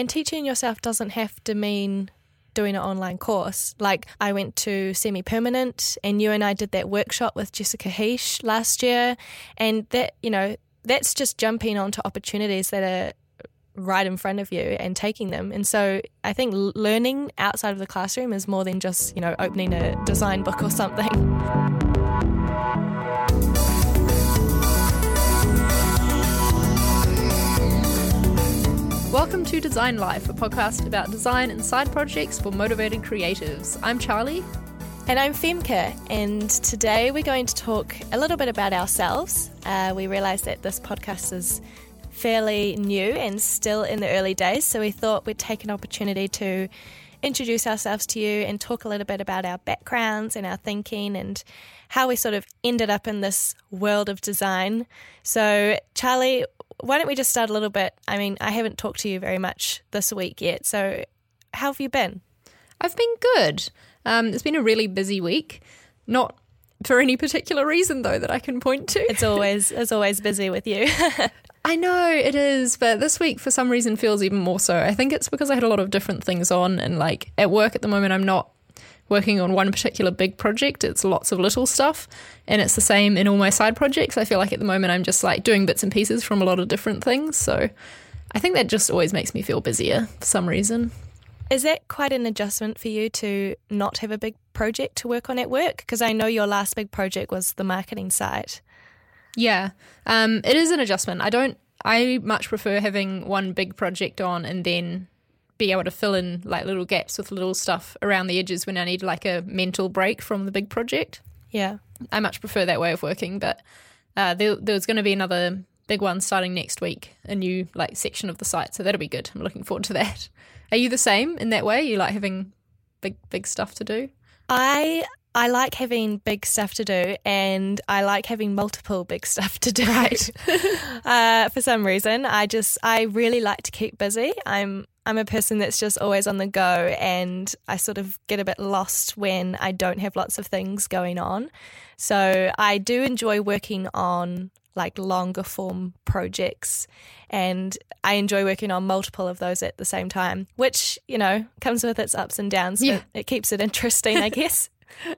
and teaching yourself doesn't have to mean doing an online course. Like I went to semi permanent, and you and I did that workshop with Jessica Hische last year, and that you know that's just jumping onto opportunities that are right in front of you and taking them. And so I think learning outside of the classroom is more than just you know opening a design book or something. Welcome to Design Life, a podcast about design and side projects for motivated creatives. I'm Charlie. And I'm Femke, and today we're going to talk a little bit about ourselves. Uh, we realise that this podcast is fairly new and still in the early days, so we thought we'd take an opportunity to introduce ourselves to you and talk a little bit about our backgrounds and our thinking and how we sort of ended up in this world of design. So, Charlie, why don't we just start a little bit? I mean, I haven't talked to you very much this week yet. So, how have you been? I've been good. Um, it's been a really busy week. Not for any particular reason though that I can point to. It's always it's always busy with you. I know it is, but this week for some reason feels even more so. I think it's because I had a lot of different things on and like at work at the moment I'm not working on one particular big project. It's lots of little stuff. And it's the same in all my side projects. I feel like at the moment I'm just like doing bits and pieces from a lot of different things. So I think that just always makes me feel busier for some reason. Is that quite an adjustment for you to not have a big project to work on at work? Because I know your last big project was the marketing site. Yeah, um, it is an adjustment. I don't. I much prefer having one big project on and then be able to fill in like little gaps with little stuff around the edges when I need like a mental break from the big project. Yeah. I much prefer that way of working, but uh, there, there's going to be another big one starting next week, a new like section of the site. So that'll be good. I'm looking forward to that. Are you the same in that way? You like having big, big stuff to do? I I like having big stuff to do, and I like having multiple big stuff to do. Right. uh, for some reason, I just I really like to keep busy. I'm I'm a person that's just always on the go, and I sort of get a bit lost when I don't have lots of things going on. So I do enjoy working on like longer form projects and I enjoy working on multiple of those at the same time, which, you know, comes with its ups and downs, yeah. but it keeps it interesting, I guess.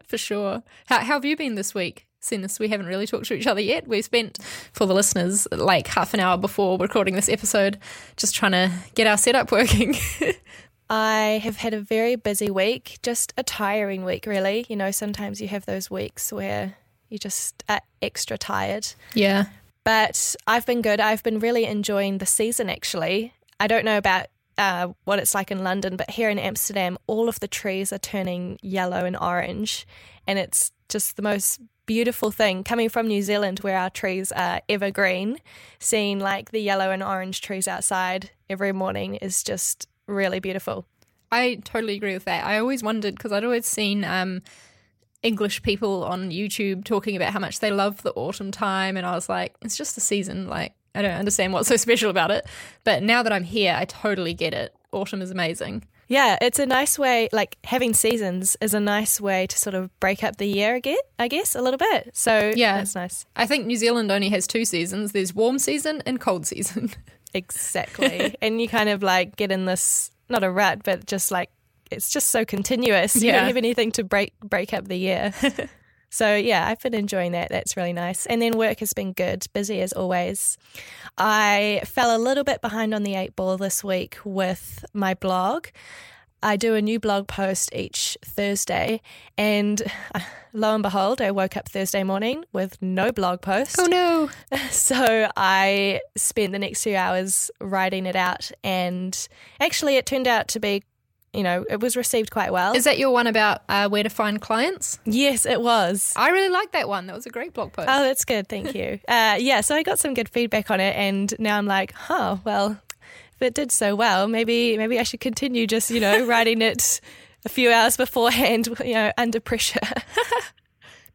For sure. How, how have you been this week? Since we haven't really talked to each other yet, we spent for the listeners like half an hour before recording this episode just trying to get our setup working. I have had a very busy week, just a tiring week, really. You know, sometimes you have those weeks where you just are extra tired. Yeah. But I've been good. I've been really enjoying the season, actually. I don't know about uh, what it's like in London, but here in Amsterdam, all of the trees are turning yellow and orange. And it's just the most beautiful thing coming from New Zealand, where our trees are evergreen. Seeing like the yellow and orange trees outside every morning is just really beautiful. I totally agree with that. I always wondered because I'd always seen um, English people on YouTube talking about how much they love the autumn time, and I was like, it's just a season. Like, I don't understand what's so special about it. But now that I'm here, I totally get it. Autumn is amazing. Yeah, it's a nice way, like having seasons is a nice way to sort of break up the year again, I guess, a little bit. So, yeah, it's nice. I think New Zealand only has two seasons there's warm season and cold season. exactly. and you kind of like get in this, not a rut, but just like it's just so continuous. You don't have anything to break break up the year. so yeah, I've been enjoying that. That's really nice. And then work has been good, busy as always. I fell a little bit behind on the eight ball this week with my blog. I do a new blog post each Thursday, and lo and behold, I woke up Thursday morning with no blog post. Oh no! So I spent the next two hours writing it out, and actually, it turned out to be you know, it was received quite well. Is that your one about uh, where to find clients? Yes, it was. I really liked that one. That was a great blog post. Oh, that's good. Thank you. uh, yeah, so I got some good feedback on it, and now I'm like, huh, well, if it did so well, maybe maybe I should continue just you know writing it a few hours beforehand, you know, under pressure.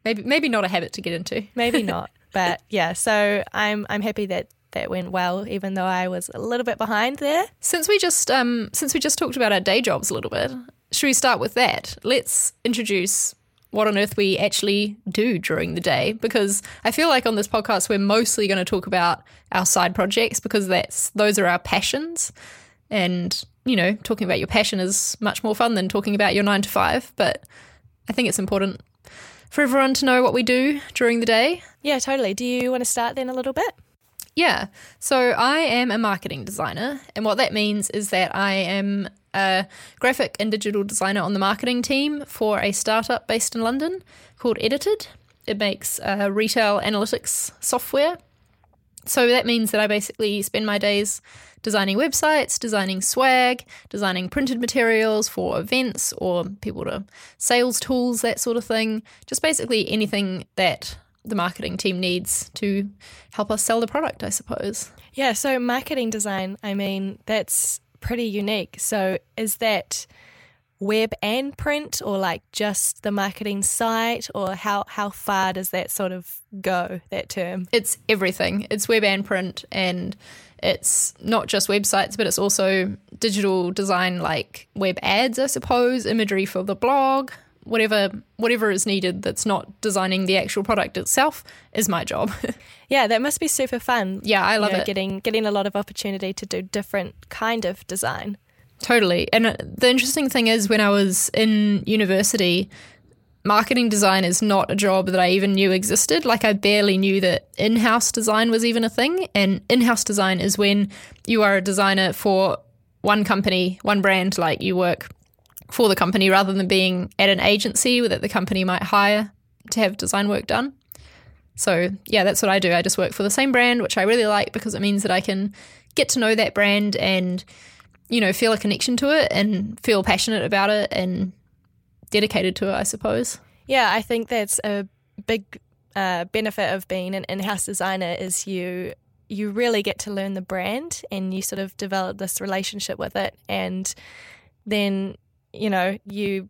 maybe maybe not a habit to get into. maybe not. But yeah, so I'm I'm happy that that went well, even though I was a little bit behind there. Since we just um, since we just talked about our day jobs a little bit, should we start with that? Let's introduce what on earth we actually do during the day because I feel like on this podcast we're mostly going to talk about our side projects because that's those are our passions and you know, talking about your passion is much more fun than talking about your nine to five. But I think it's important for everyone to know what we do during the day. Yeah, totally. Do you want to start then a little bit? Yeah. So I am a marketing designer. And what that means is that I am a graphic and digital designer on the marketing team for a startup based in London called Edited. It makes uh, retail analytics software. So that means that I basically spend my days designing websites, designing swag, designing printed materials for events or people to sales tools, that sort of thing. Just basically anything that the marketing team needs to help us sell the product, I suppose. Yeah, so marketing design, I mean, that's pretty unique. So is that web and print or like just the marketing site or how how far does that sort of go that term it's everything it's web and print and it's not just websites but it's also digital design like web ads i suppose imagery for the blog whatever whatever is needed that's not designing the actual product itself is my job. yeah, that must be super fun. Yeah, I love you know, it. Getting getting a lot of opportunity to do different kind of design. Totally. And uh, the interesting thing is when I was in university, marketing design is not a job that I even knew existed. Like I barely knew that in-house design was even a thing. And in-house design is when you are a designer for one company, one brand, like you work for the company rather than being at an agency that the company might hire to have design work done. So, yeah, that's what I do. I just work for the same brand, which I really like because it means that I can get to know that brand and, you know, feel a connection to it and feel passionate about it and dedicated to it, I suppose. Yeah, I think that's a big uh, benefit of being an in-house designer is you you really get to learn the brand and you sort of develop this relationship with it and then you know, you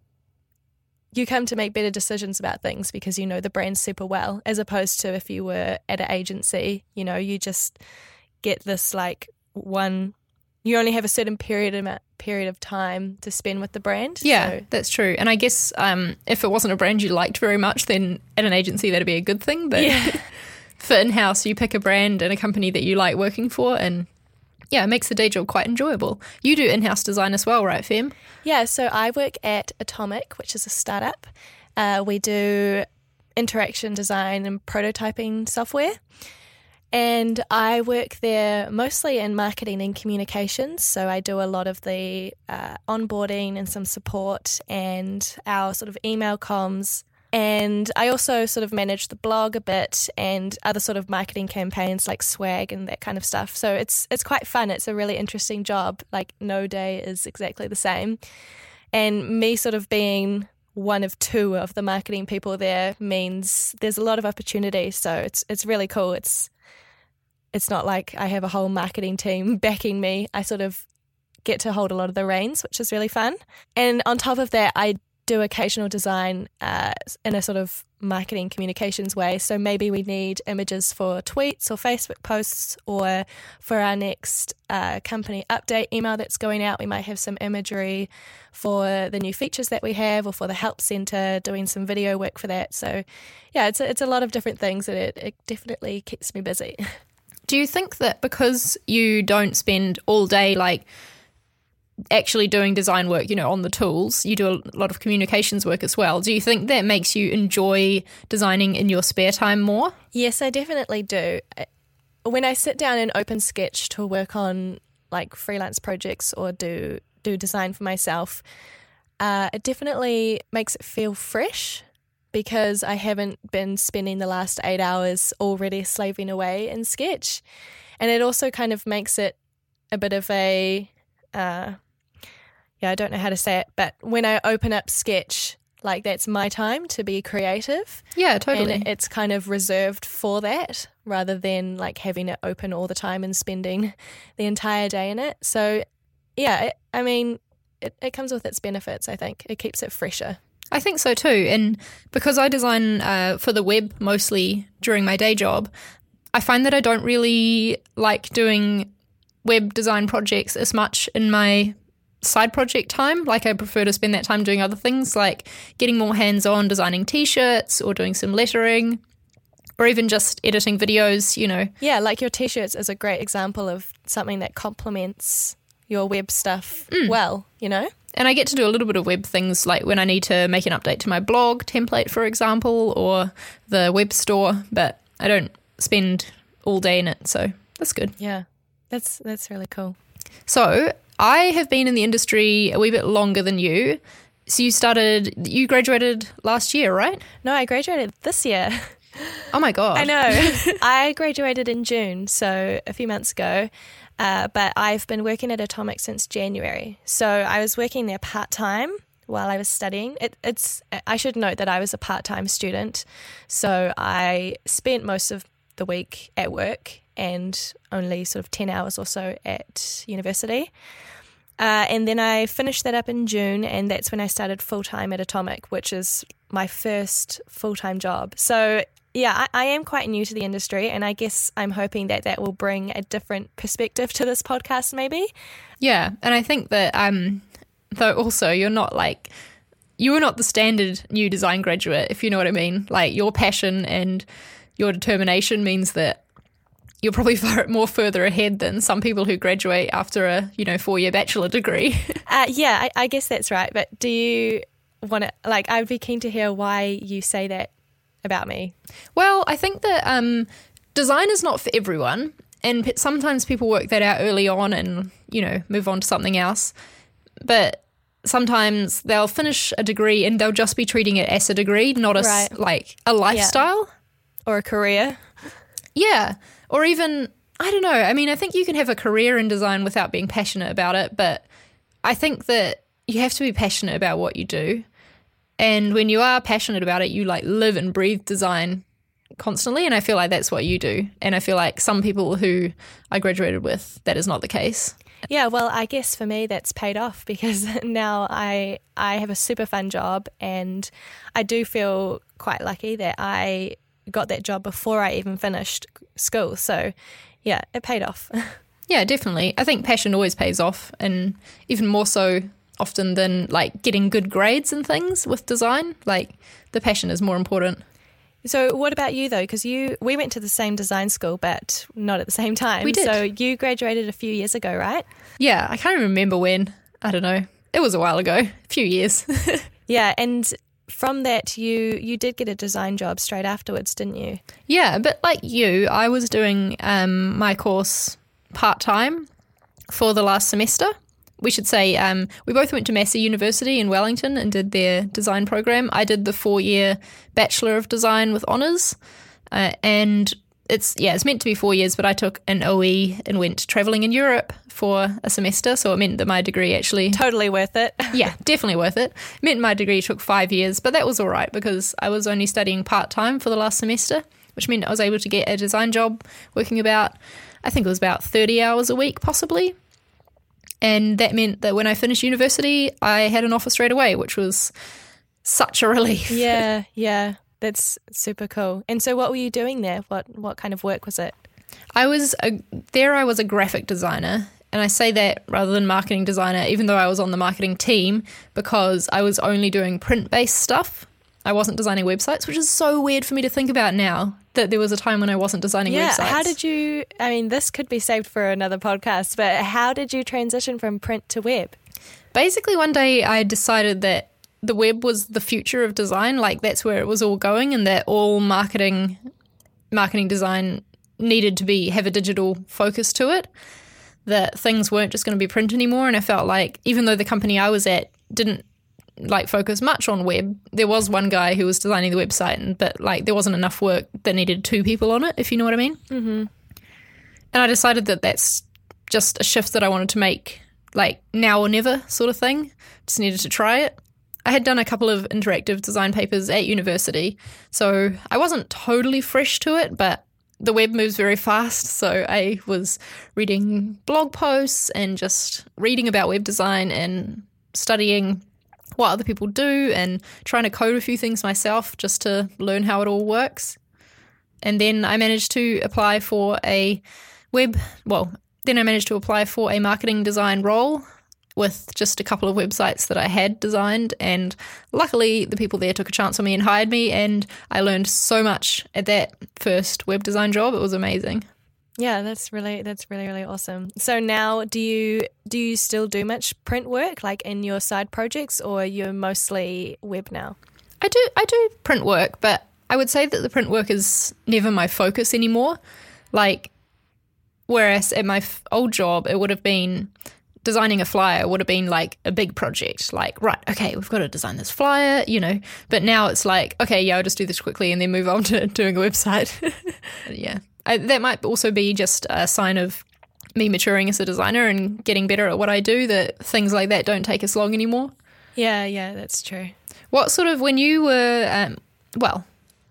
you come to make better decisions about things because you know the brand super well, as opposed to if you were at an agency, you know, you just get this like one you only have a certain period amount period of time to spend with the brand. Yeah, so. that's true. And I guess um, if it wasn't a brand you liked very much, then at an agency that'd be a good thing. But yeah. for in house, you pick a brand and a company that you like working for, and yeah, it makes the day job quite enjoyable. You do in house design as well, right, Fem? Yeah, so I work at Atomic, which is a startup. Uh, we do interaction design and prototyping software. And I work there mostly in marketing and communications. So I do a lot of the uh, onboarding and some support and our sort of email comms and I also sort of manage the blog a bit and other sort of marketing campaigns like swag and that kind of stuff. So it's it's quite fun. It's a really interesting job. Like no day is exactly the same. And me sort of being one of two of the marketing people there means there's a lot of opportunity. So it's it's really cool. It's it's not like I have a whole marketing team backing me. I sort of get to hold a lot of the reins, which is really fun. And on top of that, I do occasional design uh, in a sort of marketing communications way. So maybe we need images for tweets or Facebook posts, or for our next uh, company update email that's going out, we might have some imagery for the new features that we have, or for the help center, doing some video work for that. So, yeah, it's a, it's a lot of different things, and it, it definitely keeps me busy. Do you think that because you don't spend all day like actually doing design work, you know, on the tools, you do a lot of communications work as well. Do you think that makes you enjoy designing in your spare time more? Yes, I definitely do. When I sit down and open Sketch to work on like freelance projects or do do design for myself, uh, it definitely makes it feel fresh because I haven't been spending the last eight hours already slaving away in Sketch, and it also kind of makes it a bit of a uh, yeah, I don't know how to say it, but when I open up Sketch, like that's my time to be creative. Yeah, totally. And it's kind of reserved for that rather than like having it open all the time and spending the entire day in it. So, yeah, it, I mean, it, it comes with its benefits, I think. It keeps it fresher. I think so too. And because I design uh, for the web mostly during my day job, I find that I don't really like doing web design projects as much in my side project time. Like I prefer to spend that time doing other things like getting more hands on designing t shirts or doing some lettering or even just editing videos, you know. Yeah, like your t shirts is a great example of something that complements your web stuff mm. well, you know? And I get to do a little bit of web things like when I need to make an update to my blog template, for example, or the web store, but I don't spend all day in it. So that's good. Yeah. That's that's really cool. So I have been in the industry a wee bit longer than you. So you started, you graduated last year, right? No, I graduated this year. Oh my God. I know. I graduated in June, so a few months ago. Uh, but I've been working at Atomic since January. So I was working there part time while I was studying. It, it's I should note that I was a part time student, so I spent most of the week at work and only sort of ten hours or so at university. Uh, and then I finished that up in June, and that's when I started full time at Atomic, which is my first full time job. So yeah, I, I, am quite new to the industry, and I guess I'm hoping that that will bring a different perspective to this podcast, maybe. Yeah, and I think that um, though also you're not like you are not the standard new design graduate, if you know what I mean. Like your passion and your determination means that you're probably far more further ahead than some people who graduate after a you know four year bachelor degree. uh, yeah, I, I guess that's right. But do you want to like? I'd be keen to hear why you say that about me? Well, I think that um, design is not for everyone, and sometimes people work that out early on and you know move on to something else. But sometimes they'll finish a degree and they'll just be treating it as a degree, not as Right. like a lifestyle. Or a career? Yeah. Or even, I don't know. I mean, I think you can have a career in design without being passionate about it, but I think that you have to be passionate about what you do. And when you are passionate about it, you like live and breathe design constantly. And I feel like that's what you do. And I feel like some people who I graduated with, that is not the case. Yeah, well, I guess for me that's paid off because now I I have a super fun job and I do feel quite lucky that I got that job before I even finished school. So, yeah, it paid off. Yeah, definitely. I think passion always pays off, and even more so often than like getting good grades and things with design. Like the passion is more important. so, what about you though? Because you we went to the same design school, but not at the same time. We did. So you graduated a few years ago, right? Yeah, I can't remember when. I don't know. It was a while ago, a few years. Yeah, and from that you you did get a design job straight afterwards, didn't you? yeah, but like you, I was doing um, my course part time for the last semester. We should say um, we both went to Massey University in Wellington and did their design program. I did the four year Bachelor of Design with honours, uh, and it's yeah, it's meant to be four years, but I took an OE and went travelling in Europe for a semester, so it meant that my degree actually Totally worth it. yeah, definitely worth it. It meant my degree took five years, but that was all right because I was only studying part time for the last semester, which meant I was able to get a design job working about, I think it was about 30 hours a week, possibly. And that meant that when I finished university, I had an offer straight away, which was such a relief. yeah, yeah. That's super cool. And so what were you doing there? What what kind of work was it? I was a, there. I was a graphic designer, and I say that rather than marketing designer, even though I was on the marketing team, because I was only doing print based stuff. I wasn't designing websites, which is so weird for me to think about now. That there was a time when I wasn't designing Yeah, websites. how did you I mean this could be saved for another podcast, but how did you transition from print to web? Basically, one day I decided that the web was the future of design. Like that's where it was all going, and that all marketing, marketing design needed to be have a digital focus to it. That things weren't just going to be print anymore. And I felt like even though the company I was at didn't like focus much on web, there was one guy who was designing the website, and but like there wasn't enough work that needed two people on it. If you know what I mean. Mm-hmm. And I decided that that's just a shift that I wanted to make, like now or never sort of thing. Just needed to try it. I had done a couple of interactive design papers at university, so I wasn't totally fresh to it, but the web moves very fast. So I was reading blog posts and just reading about web design and studying what other people do and trying to code a few things myself just to learn how it all works. And then I managed to apply for a web, well, then I managed to apply for a marketing design role with just a couple of websites that I had designed. And luckily, the people there took a chance on me and hired me. And I learned so much at that first web design job. It was amazing. Yeah, that's really that's really really awesome. So now, do you do you still do much print work like in your side projects, or you're mostly web now? I do I do print work, but I would say that the print work is never my focus anymore. Like, whereas at my f- old job, it would have been designing a flyer would have been like a big project. Like, right, okay, we've got to design this flyer, you know. But now it's like, okay, yeah, I'll just do this quickly and then move on to doing a website. yeah, I, that might also be just a sign of me maturing as a designer and getting better at what I do. That things like that don't take as long anymore. Yeah, yeah, that's true. What sort of when you were, um, well,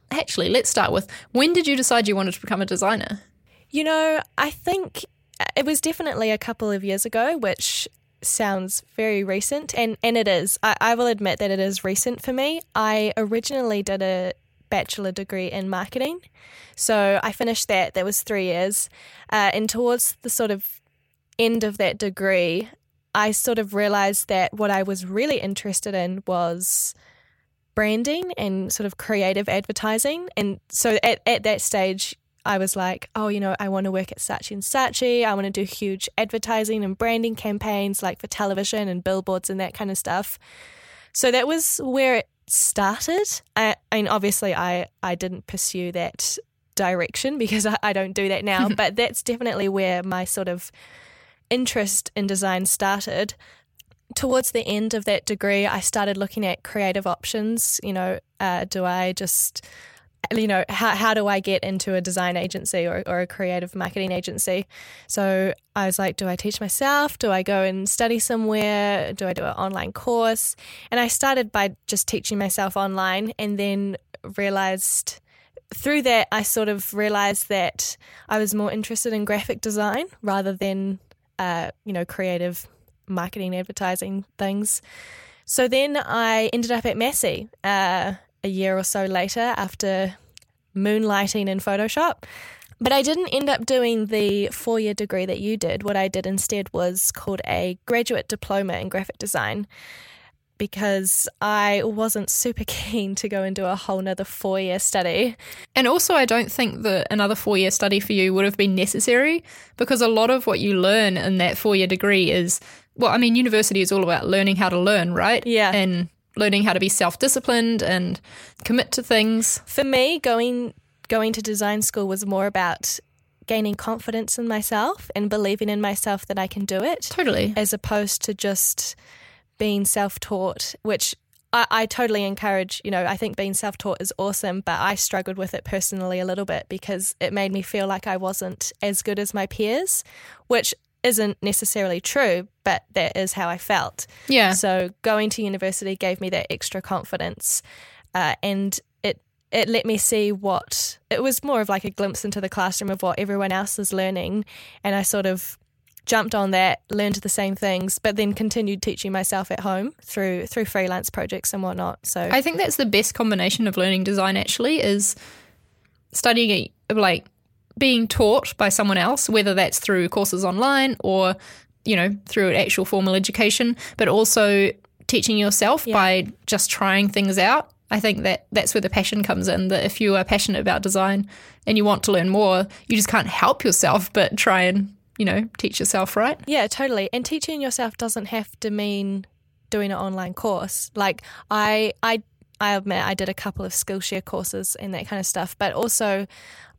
actually, let's start with when did you decide you wanted to become a designer? You know, I think it was definitely a couple of years ago, which sounds very recent, and, and it is. I, I will admit that it is recent for me. I originally did a bachelor degree in marketing, so I finished that. That was three years, uh, and towards the sort of end of that degree, I sort of realized that what I was really interested in was branding and sort of creative advertising. And so at, at that stage, I was like, oh, you know, I want to work at Saatchi and Saatchi. I want to do huge advertising and branding campaigns like for television and billboards and that kind of stuff. So that was where it started. I, I mean, obviously, I, I didn't pursue that direction because I, I don't do that now, but that's definitely where my sort of interest in design started. Towards the end of that degree, I started looking at creative options. You know, uh, do I just you know, how, how do I get into a design agency or, or a creative marketing agency? So I was like, do I teach myself? Do I go and study somewhere? Do I do an online course? And I started by just teaching myself online and then realized through that, I sort of realized that I was more interested in graphic design rather than, uh, you know, creative marketing, advertising things. So then I ended up at Massey. Uh, a year or so later after moonlighting in Photoshop. But I didn't end up doing the four year degree that you did. What I did instead was called a graduate diploma in graphic design because I wasn't super keen to go into a whole nother four year study. And also, I don't think that another four year study for you would have been necessary because a lot of what you learn in that four year degree is, well, I mean, university is all about learning how to learn, right? Yeah. And learning how to be self-disciplined and commit to things. For me, going going to design school was more about gaining confidence in myself and believing in myself that I can do it. Totally. As opposed to just being self-taught, which I, I totally encourage, you know, I think being self taught is awesome, but I struggled with it personally a little bit because it made me feel like I wasn't as good as my peers, which isn't necessarily true, but that is how I felt. Yeah. So going to university gave me that extra confidence, uh, and it it let me see what it was more of like a glimpse into the classroom of what everyone else is learning, and I sort of jumped on that, learned the same things, but then continued teaching myself at home through through freelance projects and whatnot. So I think that's the best combination of learning design. Actually, is studying it like being taught by someone else, whether that's through courses online or, you know, through actual formal education, but also teaching yourself yeah. by just trying things out. I think that that's where the passion comes in. That if you are passionate about design and you want to learn more, you just can't help yourself but try and, you know, teach yourself, right? Yeah, totally. And teaching yourself doesn't have to mean doing an online course. Like I I I admit I did a couple of Skillshare courses and that kind of stuff, but also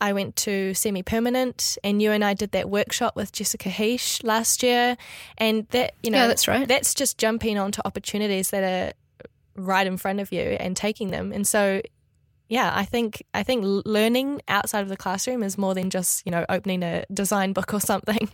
I went to semi permanent, and you and I did that workshop with Jessica Hische last year, and that you know yeah, that's right. That's just jumping onto opportunities that are right in front of you and taking them, and so. Yeah, I think I think learning outside of the classroom is more than just you know opening a design book or something.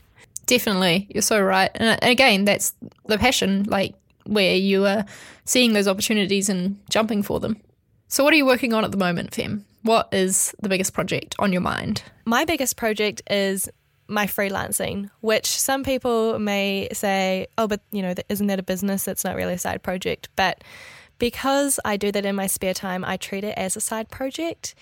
Definitely, you're so right. And again, that's the passion. Like where you are seeing those opportunities and jumping for them. So, what are you working on at the moment, Fem? What is the biggest project on your mind? My biggest project is my freelancing, which some people may say, oh, but you know, isn't that a business? That's not really a side project. But because I do that in my spare time, I treat it as a side project.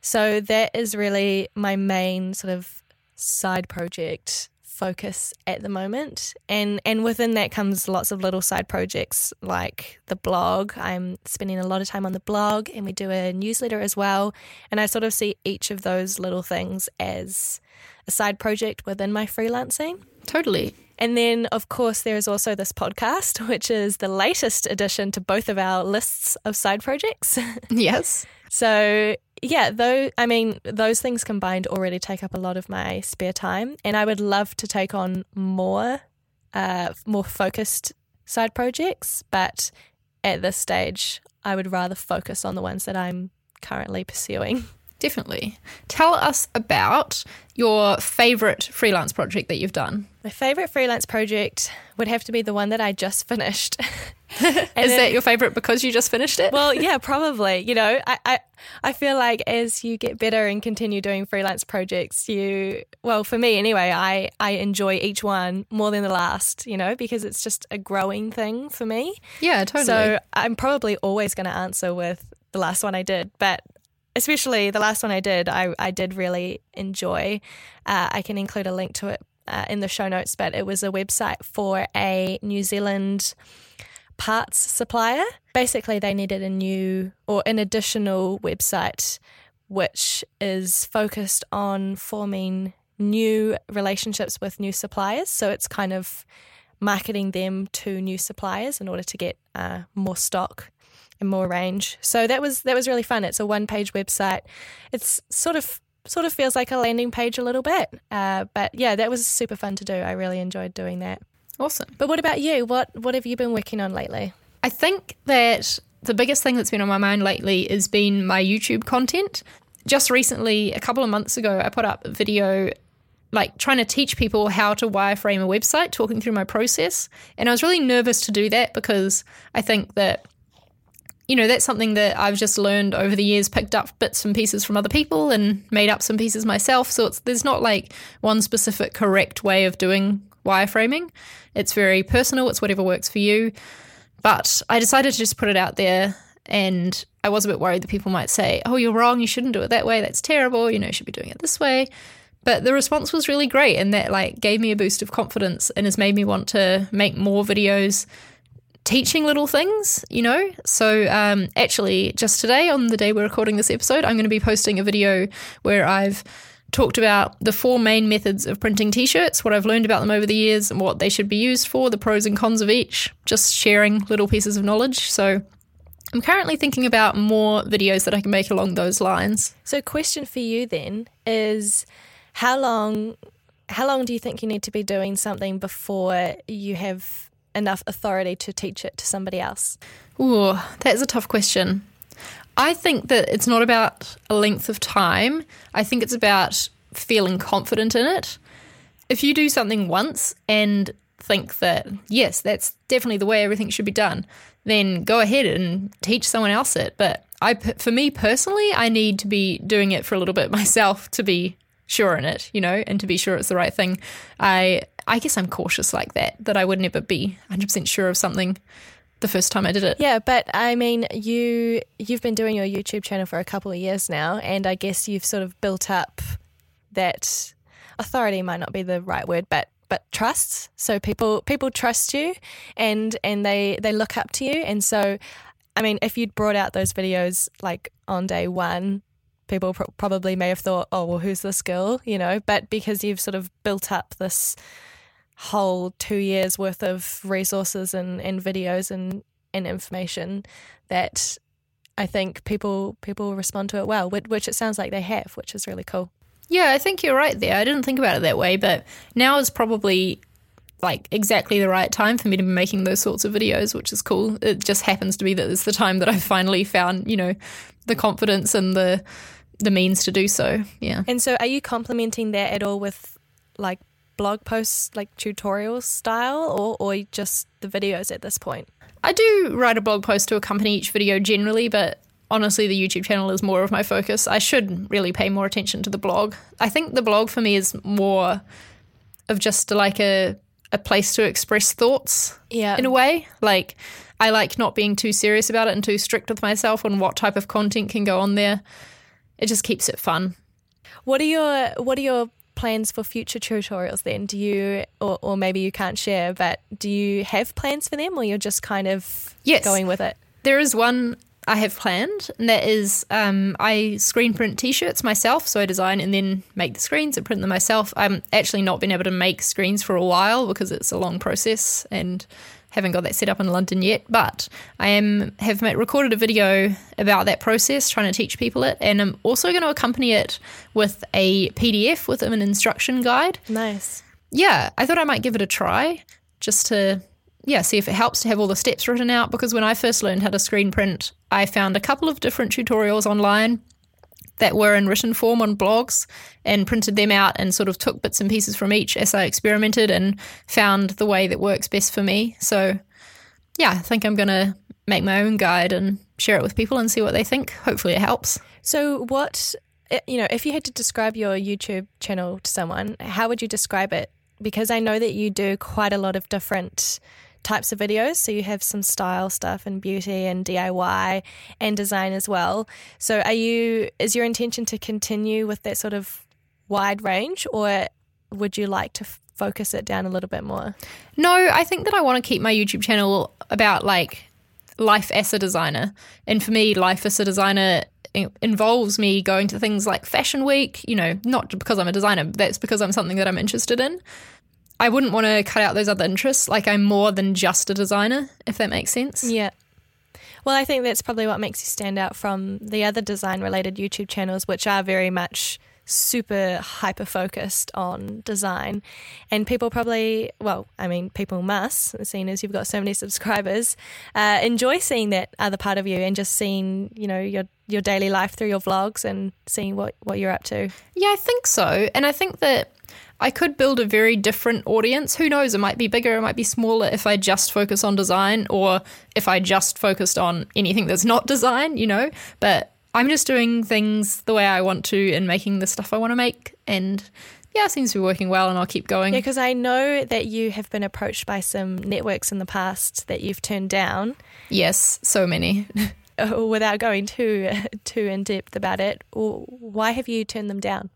So that is really my main sort of side project focus at the moment. And and within that comes lots of little side projects like the blog. I'm spending a lot of time on the blog and we do a newsletter as well. And I sort of see each of those little things as a side project within my freelancing. Totally. And then, of course, there is also this podcast, which is the latest addition to both of our lists of side projects. Yes. so, yeah, though, I mean, those things combined already take up a lot of my spare time. And I would love to take on more, uh, more focused side projects. But at this stage, I would rather focus on the ones that I'm currently pursuing. Definitely. Tell us about your favorite freelance project that you've done. My favorite freelance project would have to be the one that I just finished. Is that your favorite because you just finished it? well, yeah, probably. You know, I, I I feel like as you get better and continue doing freelance projects, you well, for me anyway, I I enjoy each one more than the last. You know, because it's just a growing thing for me. yeah, totally. So I'm probably always going to answer with the last one I did, but especially the last one I did, I, I did really enjoy. Uh, I can include a link to it uh, in the show notes, but it was a website for a New Zealand parts supplier. Basically, they needed a new or an additional website which is focused on forming new relationships with new suppliers. So it's kind of marketing them to new suppliers in order to get uh, more stock and more range. So that was that was really fun. It's a one page website. It's sort of sort of feels like a landing page a little bit, uh, but yeah, that was super fun to do. I really enjoyed doing that. awesome. But what about you? What what have you been working on lately? I think that the biggest thing that's been on my mind lately has been my YouTube content. Just recently, a couple of months ago, I put up a video like trying to teach people how to wireframe a website, talking through my process. And I was really nervous to do that because I think that, you know, that's something that I've just learned over the years, picked up bits and pieces from other people and made up some pieces myself. So it's there's not like one specific correct way of doing wireframing. It's very personal, it's whatever works for you. But I decided to just put it out there and I was a bit worried that people might say, "Oh, you're wrong. You shouldn't do it that way. That's terrible. You know, you should be doing it this way." But the response was really great and that like gave me a boost of confidence and has made me want to make more videos teaching little things, you know? So, um, actually, just today, on the day we're recording this episode, I'm going to be posting a video where I've talked about the four main methods of printing t shirts, what I've learned about them over the years, and what they should be used for, the pros and cons of each, just sharing little pieces of knowledge. So, I'm currently thinking about more videos that I can make along those lines. So, question for you then is how long how long do you think you need to be doing something before you have enough authority to teach it to somebody else? Ooh, that's a tough question. I think that it's not about a length of time. I think it's about feeling confident in it. If you do something once and think that, yes, that's definitely the way everything should be done, then go ahead and teach someone else it. But I, for me personally, I need to be doing it for a little bit myself to be sure in it, you know, and to be sure it's the right thing. I, I guess I'm cautious like that, that I would never be 100% sure of something the first time I did it. Yeah, but I mean, you you've been doing your YouTube channel for a couple of years now, and I guess you've sort of built up that authority might not be the right word, but but trust. So people people trust you, and and they they look up to you, and so I mean, if you'd brought out those videos like on day one. People pro- probably may have thought, "Oh, well, who's this girl?" You know, but because you've sort of built up this whole two years worth of resources and, and videos and, and information that I think people people respond to it well, which, which it sounds like they have, which is really cool. Yeah, I think you're right there. I didn't think about it that way, but now is probably like exactly the right time for me to be making those sorts of videos, which is cool. It just happens to be that it's the time that I've finally found, you know, the confidence and the the means to do so. Yeah. And so, are you complementing that at all with like blog posts, like tutorial style, or or just the videos at this point? I do write a blog post to accompany each video generally, but honestly, the YouTube channel is more of my focus. I should really pay more attention to the blog. I think the blog for me is more of just like a a place to express thoughts Yeah. in a way. Like I like not being too serious about it and too strict with myself on what type of content can go on there. It just keeps it fun. What are your What are your plans for future tutorials then? Do you, or, or maybe you can't share, but do you have plans for them or you're just kind of Yes. going with it? There is one I have planned, and that is um, I screen print t-shirts myself. So I design and then make the screens and print them myself. I'm actually not been able to make screens for a while because it's a long process and haven't got that set up in London yet. But I am have made, recorded a video about that process, trying to teach people it, and I'm also going to accompany it with a PDF with an instruction guide Nice. yeah, I thought I might give it a try just to yeah, see if it helps to have all the steps written out because when I first learned how to screen print, I found a couple of different tutorials online that were in written form on blogs and printed them out and sort of took bits and pieces from each as I experimented and found the way that works best for me. So yeah, I think I'm going to make my own guide and share it with people and see what they think. Hopefully it helps. So, what, eh, you know, if you had to describe your YouTube channel to someone, how would you describe it? Because I know that you do quite a lot of different types of videos. So, you have some style stuff and beauty and DIY and design as well. So, are you, is your intention to continue with that sort of wide range or would you like to f- focus it down a little bit more? No, I think that I want to keep my YouTube channel about like life as a designer. And for me, life as a designer involves me going to things like Fashion Week, you know, not because I'm a designer, that's because I'm something that I'm interested in. I wouldn't want to cut out those other interests. Like I'm more than just a designer, if that makes sense. Yeah. Well, I think that's probably what makes you stand out from the other design related YouTube channels, which are very much super hyper focused on design. And people probably, well, I mean, people must, seeing as you've got so many subscribers, uh, enjoy seeing that other part of you and just seeing, you know, your your daily life through your vlogs and seeing what, what you're up to. Yeah, I think so. And I think that I could build a very different audience. Who knows? It might be bigger, it might be smaller if I just focus on design or if I just focused on anything that's not design, you know? But I'm just doing things the way I want to and making the stuff I want to make. And yeah, it seems to be working well, and I'll keep going. Yeah, because I know that you have been approached by some networks in the past that you've turned down. Yes, so many. uh, without going too too in depth about it, why have you turned them down?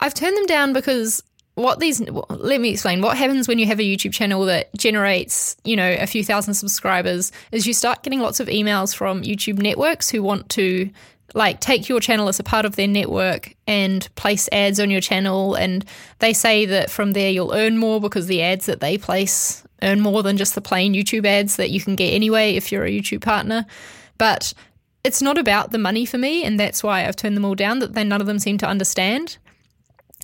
I've turned them down because what these let me explain what happens when you have a YouTube channel that generates, you know, a few thousand subscribers is you start getting lots of emails from YouTube networks who want to like take your channel as a part of their network and place ads on your channel and they say that from there you'll earn more because the ads that they place earn more than just the plain YouTube ads that you can get anyway if you're a YouTube partner. But it's not about the money for me and that's why I've turned them all down that then none of them seem to understand.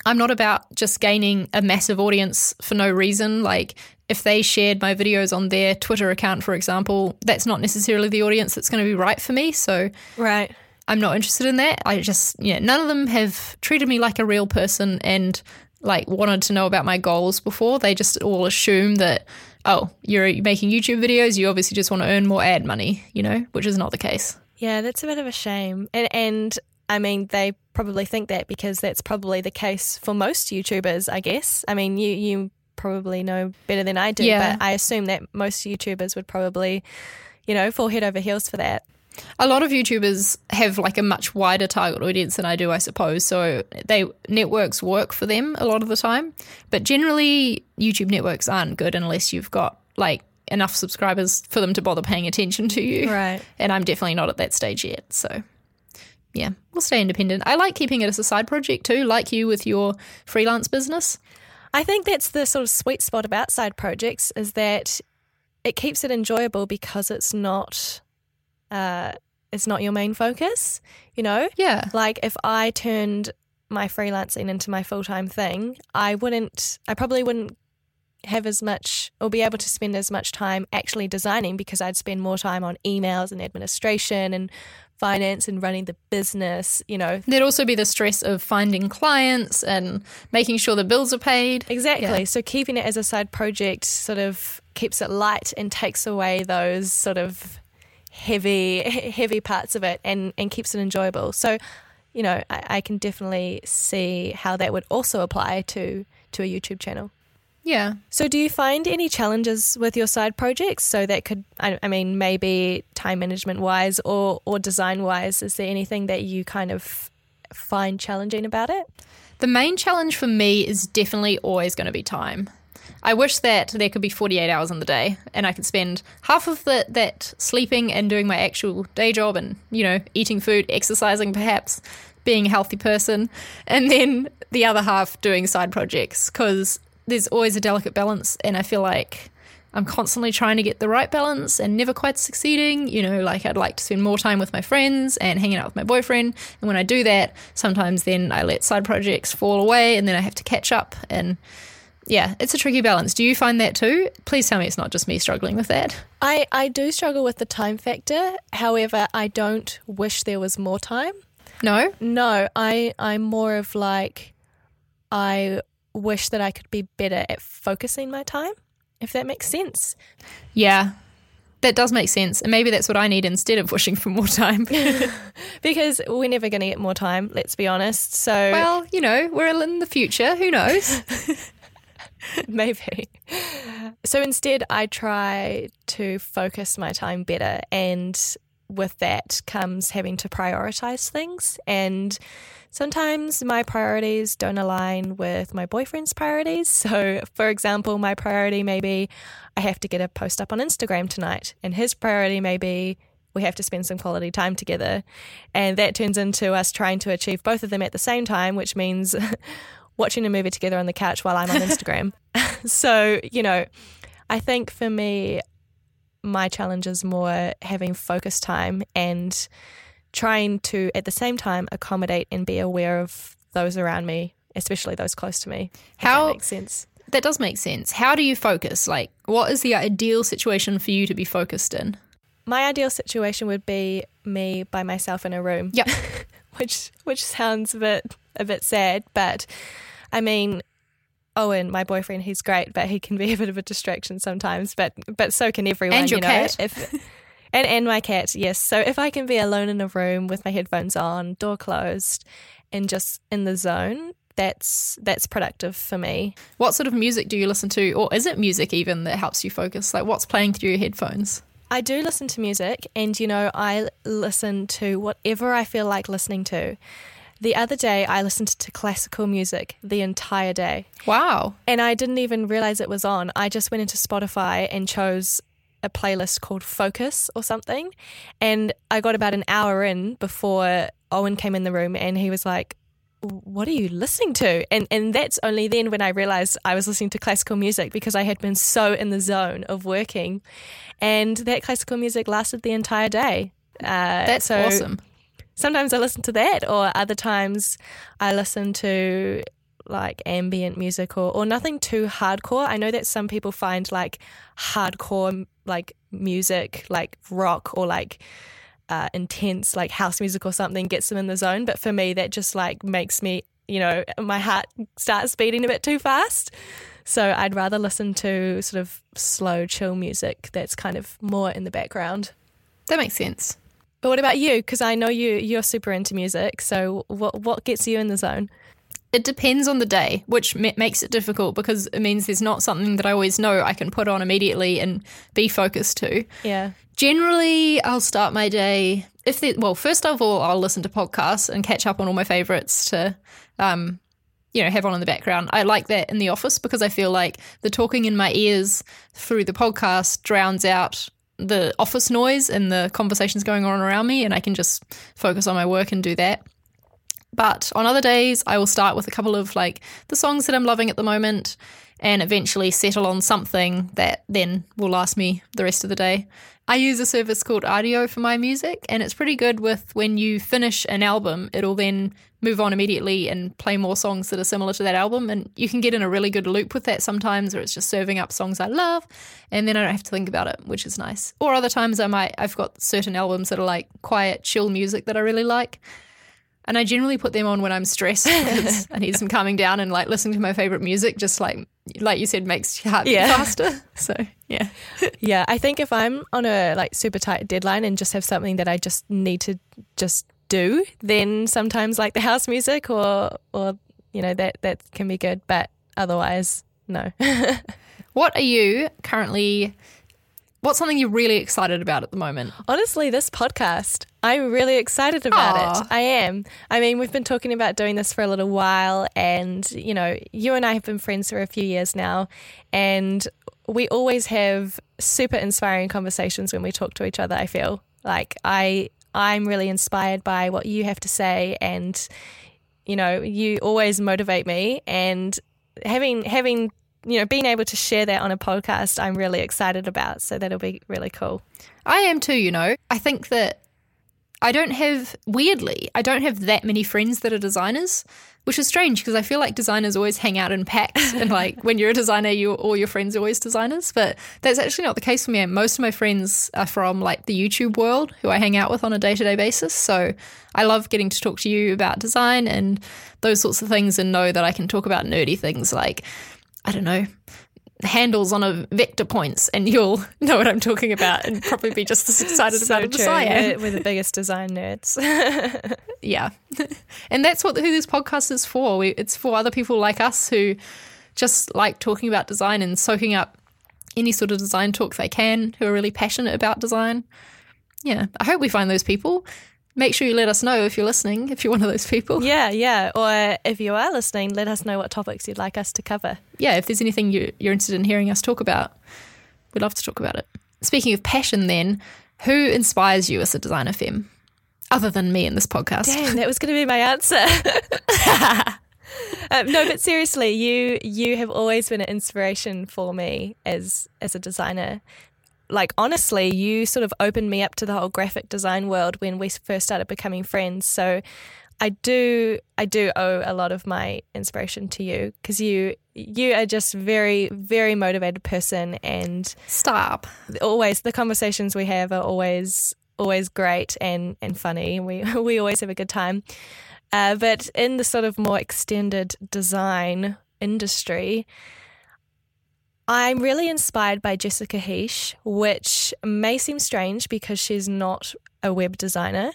I'm not about just gaining a massive audience for no reason. Like, if they shared my videos on their Twitter account, for example, that's not necessarily the audience that's going to be right for me. So, Right. I'm not interested in that. I just, yeah, none of them have treated me like a real person and like wanted to know about my goals before. They just all assume that, oh, you're making YouTube videos, you obviously just want to earn more ad money, you know, which is not the case. Yeah, that's a bit of a shame. And and I mean, they probably think that because that's probably the case for most YouTubers, I guess. I mean, you you probably know better than I do, Yeah. but I assume that most YouTubers would probably, you know, fall head over heels for that. A lot of YouTubers have like a much wider target audience than I do, I suppose. So they networks work for them a lot of the time, but generally YouTube networks aren't good unless you've got like enough subscribers for them to bother paying attention to you. Right. And I'm definitely not at that stage yet. So yeah, we'll stay independent. I like keeping it as a side project too, like you with your freelance business. I think that's the sort of sweet spot about side projects is that it keeps it enjoyable because it's not uh, it's not your main focus. You know, Yeah. like if I turned my freelancing into my full time thing, I wouldn't. I probably wouldn't have as much or be able to spend as much time actually designing because I'd spend more time on emails and administration and finance and running the business. You know, There'd also be the stress of finding clients and making sure the bills are paid. Exactly. Yeah. So keeping it as a side project sort of keeps it light and takes away those sort of heavy heavy parts of it and, and keeps it enjoyable. So, you know, I, I can definitely see how that would also apply to to a YouTube channel. Yeah. So do you find any challenges with your side projects? So that could I, I mean maybe time management wise or or design wise, is there anything that you kind of find challenging about it? The main challenge for me is definitely always going to be time. I wish that there could be 48 hours in the day and I could spend half of the, that sleeping and doing my actual day job and, you know, eating food, exercising perhaps, being a healthy person, and then the other half doing side projects because there's always a delicate balance. And I feel like I'm constantly trying to get the right balance and never quite succeeding. You know, like I'd like to spend more time with my friends and hanging out with my boyfriend. And when I do that, sometimes then I let side projects fall away and then I have to catch up. And yeah, it's a tricky balance. Do you find that too? Please tell me it's not just me struggling with that. I, I do struggle with the time factor. However, I don't wish there was more time. No? No, I, I'm more of like, I wish that I could be better at focusing my time if that makes sense. Yeah, that does make sense. And maybe that's what I need instead of wishing for more time. because we're never going to get more time, let's be honest. So, well, you know, we're in the future. Who knows? maybe. So instead, I try to focus my time better. And with that comes having to prioritize things. And sometimes my priorities don't align with my boyfriend's priorities. So, for example, my priority may be I have to get a post up on Instagram tonight, and his priority may be we have to spend some quality time together. And that turns into us trying to achieve both of them at the same time, which means watching a movie together on the couch while I'm on Instagram. so, you know, I think for me, my challenge is more having focus time and trying to, at the same time, accommodate and be aware of those around me, especially those close to me. How that makes sense. That does make sense. How do you focus? Like, what is the ideal situation for you to be focused in? My ideal situation would be me by myself in a room. Yep. which which sounds a bit a bit sad, but I mean, Owen, my boyfriend, he's great, but he can be a bit of a distraction sometimes. But but so can everyone. And your you know? cat. If, and and my cat, yes. So if I can be alone in a room with my headphones on, door closed, and just in the zone, that's that's productive for me. What sort of music do you listen to, or is it music even that helps you focus? Like what's playing through your headphones? I do listen to music, and you know, I listen to whatever I feel like listening to. The other day, I listened to classical music the entire day. Wow. And I didn't even realize it was on. I just went into Spotify and chose a playlist called Focus or something. And I got about an hour in before Owen came in the room and he was like, what are you listening to? And and that's only then when I realized I was listening to classical music because I had been so in the zone of working. And that classical music lasted the entire day. Uh, that's so awesome sometimes I listen to that, or other times I listen to like ambient music or, or nothing too hardcore. I know that some people find like hardcore like music, like rock or like uh, intense like house music or something gets them in the zone. But for me, that just like makes me, you know, my heart starts beating a bit too fast. So I'd rather listen to sort of slow, chill music that's kind of more in the background. That makes sense. But what about you? Because I know you you're super into music. So what what gets you in the zone? It depends on the day, which makes it difficult because it means there's not something that I always know I can put on immediately and be focused to. Yeah. Generally, I'll start my day if they, well, first of all, I'll listen to podcasts and catch up on all my favorites to um, you know, have on in the background. I like that in the office because I feel like the talking in my ears through the podcast drowns out the office noise and the conversations going on around me, and I can just focus on my work and do that. But on other days, I will start with a couple of like the songs that I'm loving at the moment and eventually settle on something that then will last me the rest of the day. I use a service called Rdio for my music, and it's pretty good with when you finish an album, it'll then move on immediately and play more songs that are similar to that album. And you can get in a really good loop with that sometimes, where it's just serving up songs I love, and then I don't have to think about it, which is nice. Or other times I might, I've got certain albums that are like quiet, chill music that I really like. And I generally put them on when I'm stressed I need some calming down and like listening to my favorite music just like like you said makes your heart yeah. beat faster. So yeah. yeah. I think if I'm on a like super tight deadline and just have something that I just need to just do, then sometimes like the house music or or you know that that can be good. But otherwise, no. what are you currently What's something you're really excited about at the moment? Honestly, this podcast, I'm really excited about Aw. it. I am. I mean, we've been talking about doing this for a little while, and, you know, you and I have been friends for a few years now, and we always have super inspiring conversations when we talk to each other, I feel. Like, I. I'm really inspired by what you have to say, and you know, you always motivate me. And having having you know being able to share that on a podcast, I'm really excited about. So that'll be really cool. I am too, you know. I think that I don't have, weirdly, I don't have that many friends that are designers, which is strange because I feel like designers always hang out in packs. and like when you're a designer, you all your friends are always designers. But that's actually not the case for me. Most of my friends are from like the YouTube world who I hang out with on a day to day basis. So I love getting to talk to you about design and those sorts of things and know that I can talk about nerdy things like, I don't know, handles on a vector points and you'll know what I'm talking about and probably be just as excited about it as I am. We're, we're the biggest design nerds. Yeah. and that's what who this podcast is for. We, it's for other people like us who just like talking about design and soaking up any sort of design talk they can, who are really passionate about design. Yeah. I hope we find those people. Make sure you let us know if you're listening, if you're one of those people. yeah, yeah. Or if you are listening, let us know what topics you'd like us to cover. yeah, if there's anything you, you're interested in hearing us talk about, we'd love to talk about it. Speaking of passion, then, who inspires you as a designer, Fem? Other than me in this podcast. Damn, that was going to be my answer. um, no, but seriously, you you have always been an inspiration for me as as a designer. Like honestly, you sort of opened me up to the whole graphic design world when we first started becoming friends. So I do I do owe a lot of my inspiration to you because you you are just very very motivated person and Stop. always the conversations we have are always always great and and funny. We we always have a good time. Uh, but in the sort of more extended design industry, I'm really inspired by Jessica Hische, which may seem strange because she's not a web designer,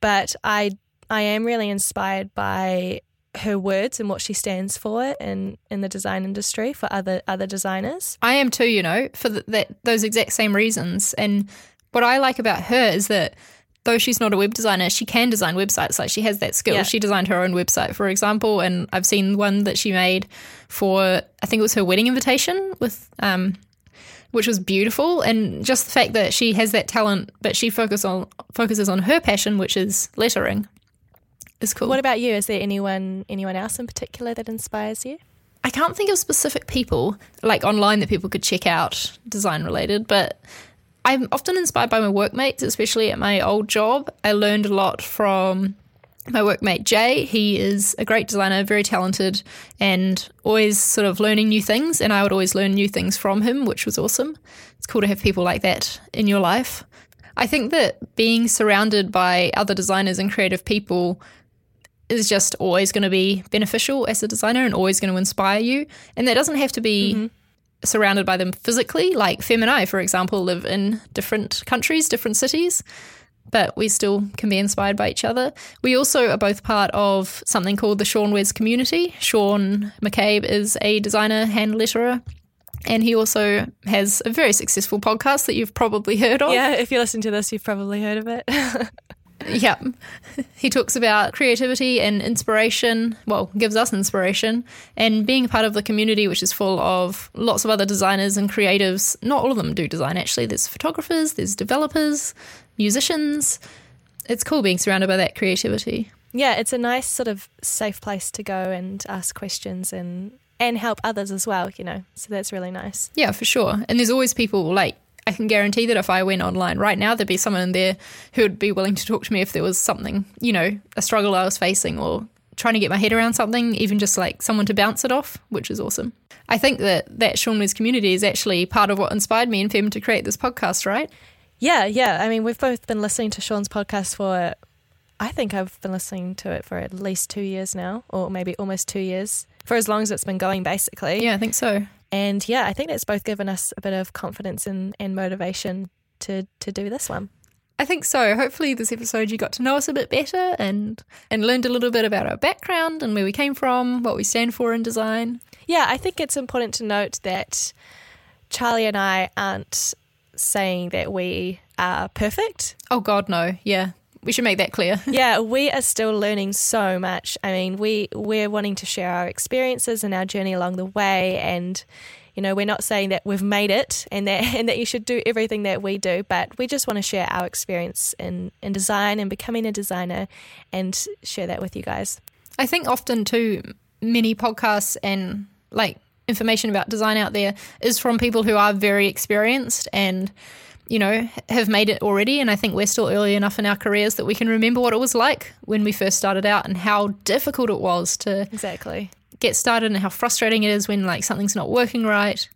but I I am really inspired by her words and what she stands for in, in the design industry for other other designers. I am too, you know, for th that those exact same reasons. And what I like about her is that though she's not a web designer, she can design websites. Like she has that skill. Yeah. She designed her own website, for example, and I've seen one that she made for I think it was her wedding invitation with um which was beautiful and just the fact that she has that talent but she focus on focuses on her passion, which is lettering. Is cool. What about you? Is there anyone anyone else in particular that inspires you? I can't think of specific people like online that people could check out design related, but I'm often inspired by my workmates, especially at my old job. I learned a lot from my workmate Jay. He is a great designer, very talented, and always sort of learning new things. And I would always learn new things from him, which was awesome. It's cool to have people like that in your life. I think that being surrounded by other designers and creative people is just always going to be beneficial as a designer and always going to inspire you. And that doesn't have to be mm-hmm. Surrounded by them physically. Like Fem and I, for example, live in different countries, different cities, but we still can be inspired by each other. We also are both part of something called the seanwes community. Sean McCabe is a designer, hand letterer. And he also has a very successful podcast that you've probably heard of. Yeah, if you listen to this, you've probably heard of it. Yeah. He talks about creativity and inspiration, well, gives us inspiration, and being a part of the community, which is full of lots of other designers and creatives. Not all of them do design, actually. There's photographers, there's developers, musicians. It's cool being surrounded by that creativity. yeah, it's a nice sort of safe place to go and ask questions and and help others as well, you know. So that's really nice. Yeah, for sure. And there's always people like, I can guarantee that if I went online right now, there'd be someone in there who would be willing to talk to me if there was something, you know, a struggle I was facing or trying to get my head around something, even just like someone to bounce it off, which is awesome. I think that that seanwes community is actually part of what inspired me and Fem to create this podcast, right? Yeah, yeah. I mean, we've both been listening to Sean's podcast for I think I've been listening to it for at least 2 years now or maybe almost 2 years. For as long as it's been going basically. Yeah, I think so. And yeah, I think that's both given us a bit of confidence and, and motivation to to do this one. I think so. Hopefully, this episode you got to know us a bit better and and learned a little bit about our background and where we came from, what we stand for in design. Yeah, I think it's important to note that Charlie and I aren't saying that we are perfect. Oh, God, no. Yeah. We should make that clear. yeah, we are still learning so much. I mean, we we're wanting to share our experiences and our journey along the way and you know, we're not saying that we've made it and that and that you should do everything that we do, but we just want to share our experience in, in design and becoming a designer and share that with you guys. I think often too many podcasts and like information about design out there is from people who are very experienced and you know, have made it already. And I think we're still early enough in our careers that we can remember what it was like when we first started out and how difficult it was to exactly get started and how frustrating it is when like something's not working right.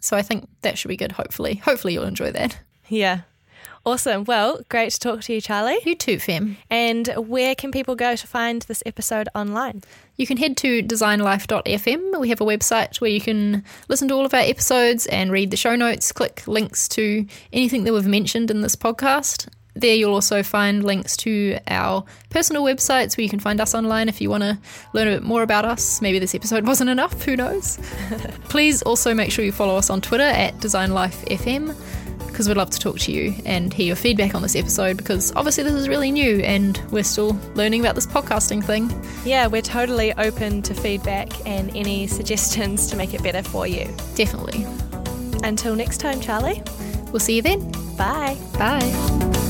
So I think that should be good. Hopefully, hopefully you'll enjoy that. Yeah. Awesome. Well, great to talk to you, Charlie. You too, Fem. And where can people go to find this episode online? You can head to designlife.fm. We have a website where you can listen to all of our episodes and read the show notes, click links to anything that we've mentioned in this podcast. There, you'll also find links to our personal websites where you can find us online if you want to learn a bit more about us. Maybe this episode wasn't enough, who knows? Please also make sure you follow us on Twitter at DesignLifeFM because we'd love to talk to you and hear your feedback on this episode because obviously this is really new and we're still learning about this podcasting thing. Yeah, we're totally open to feedback and any suggestions to make it better for you. Definitely. Until next time, Charlie. We'll see you then. Bye. Bye.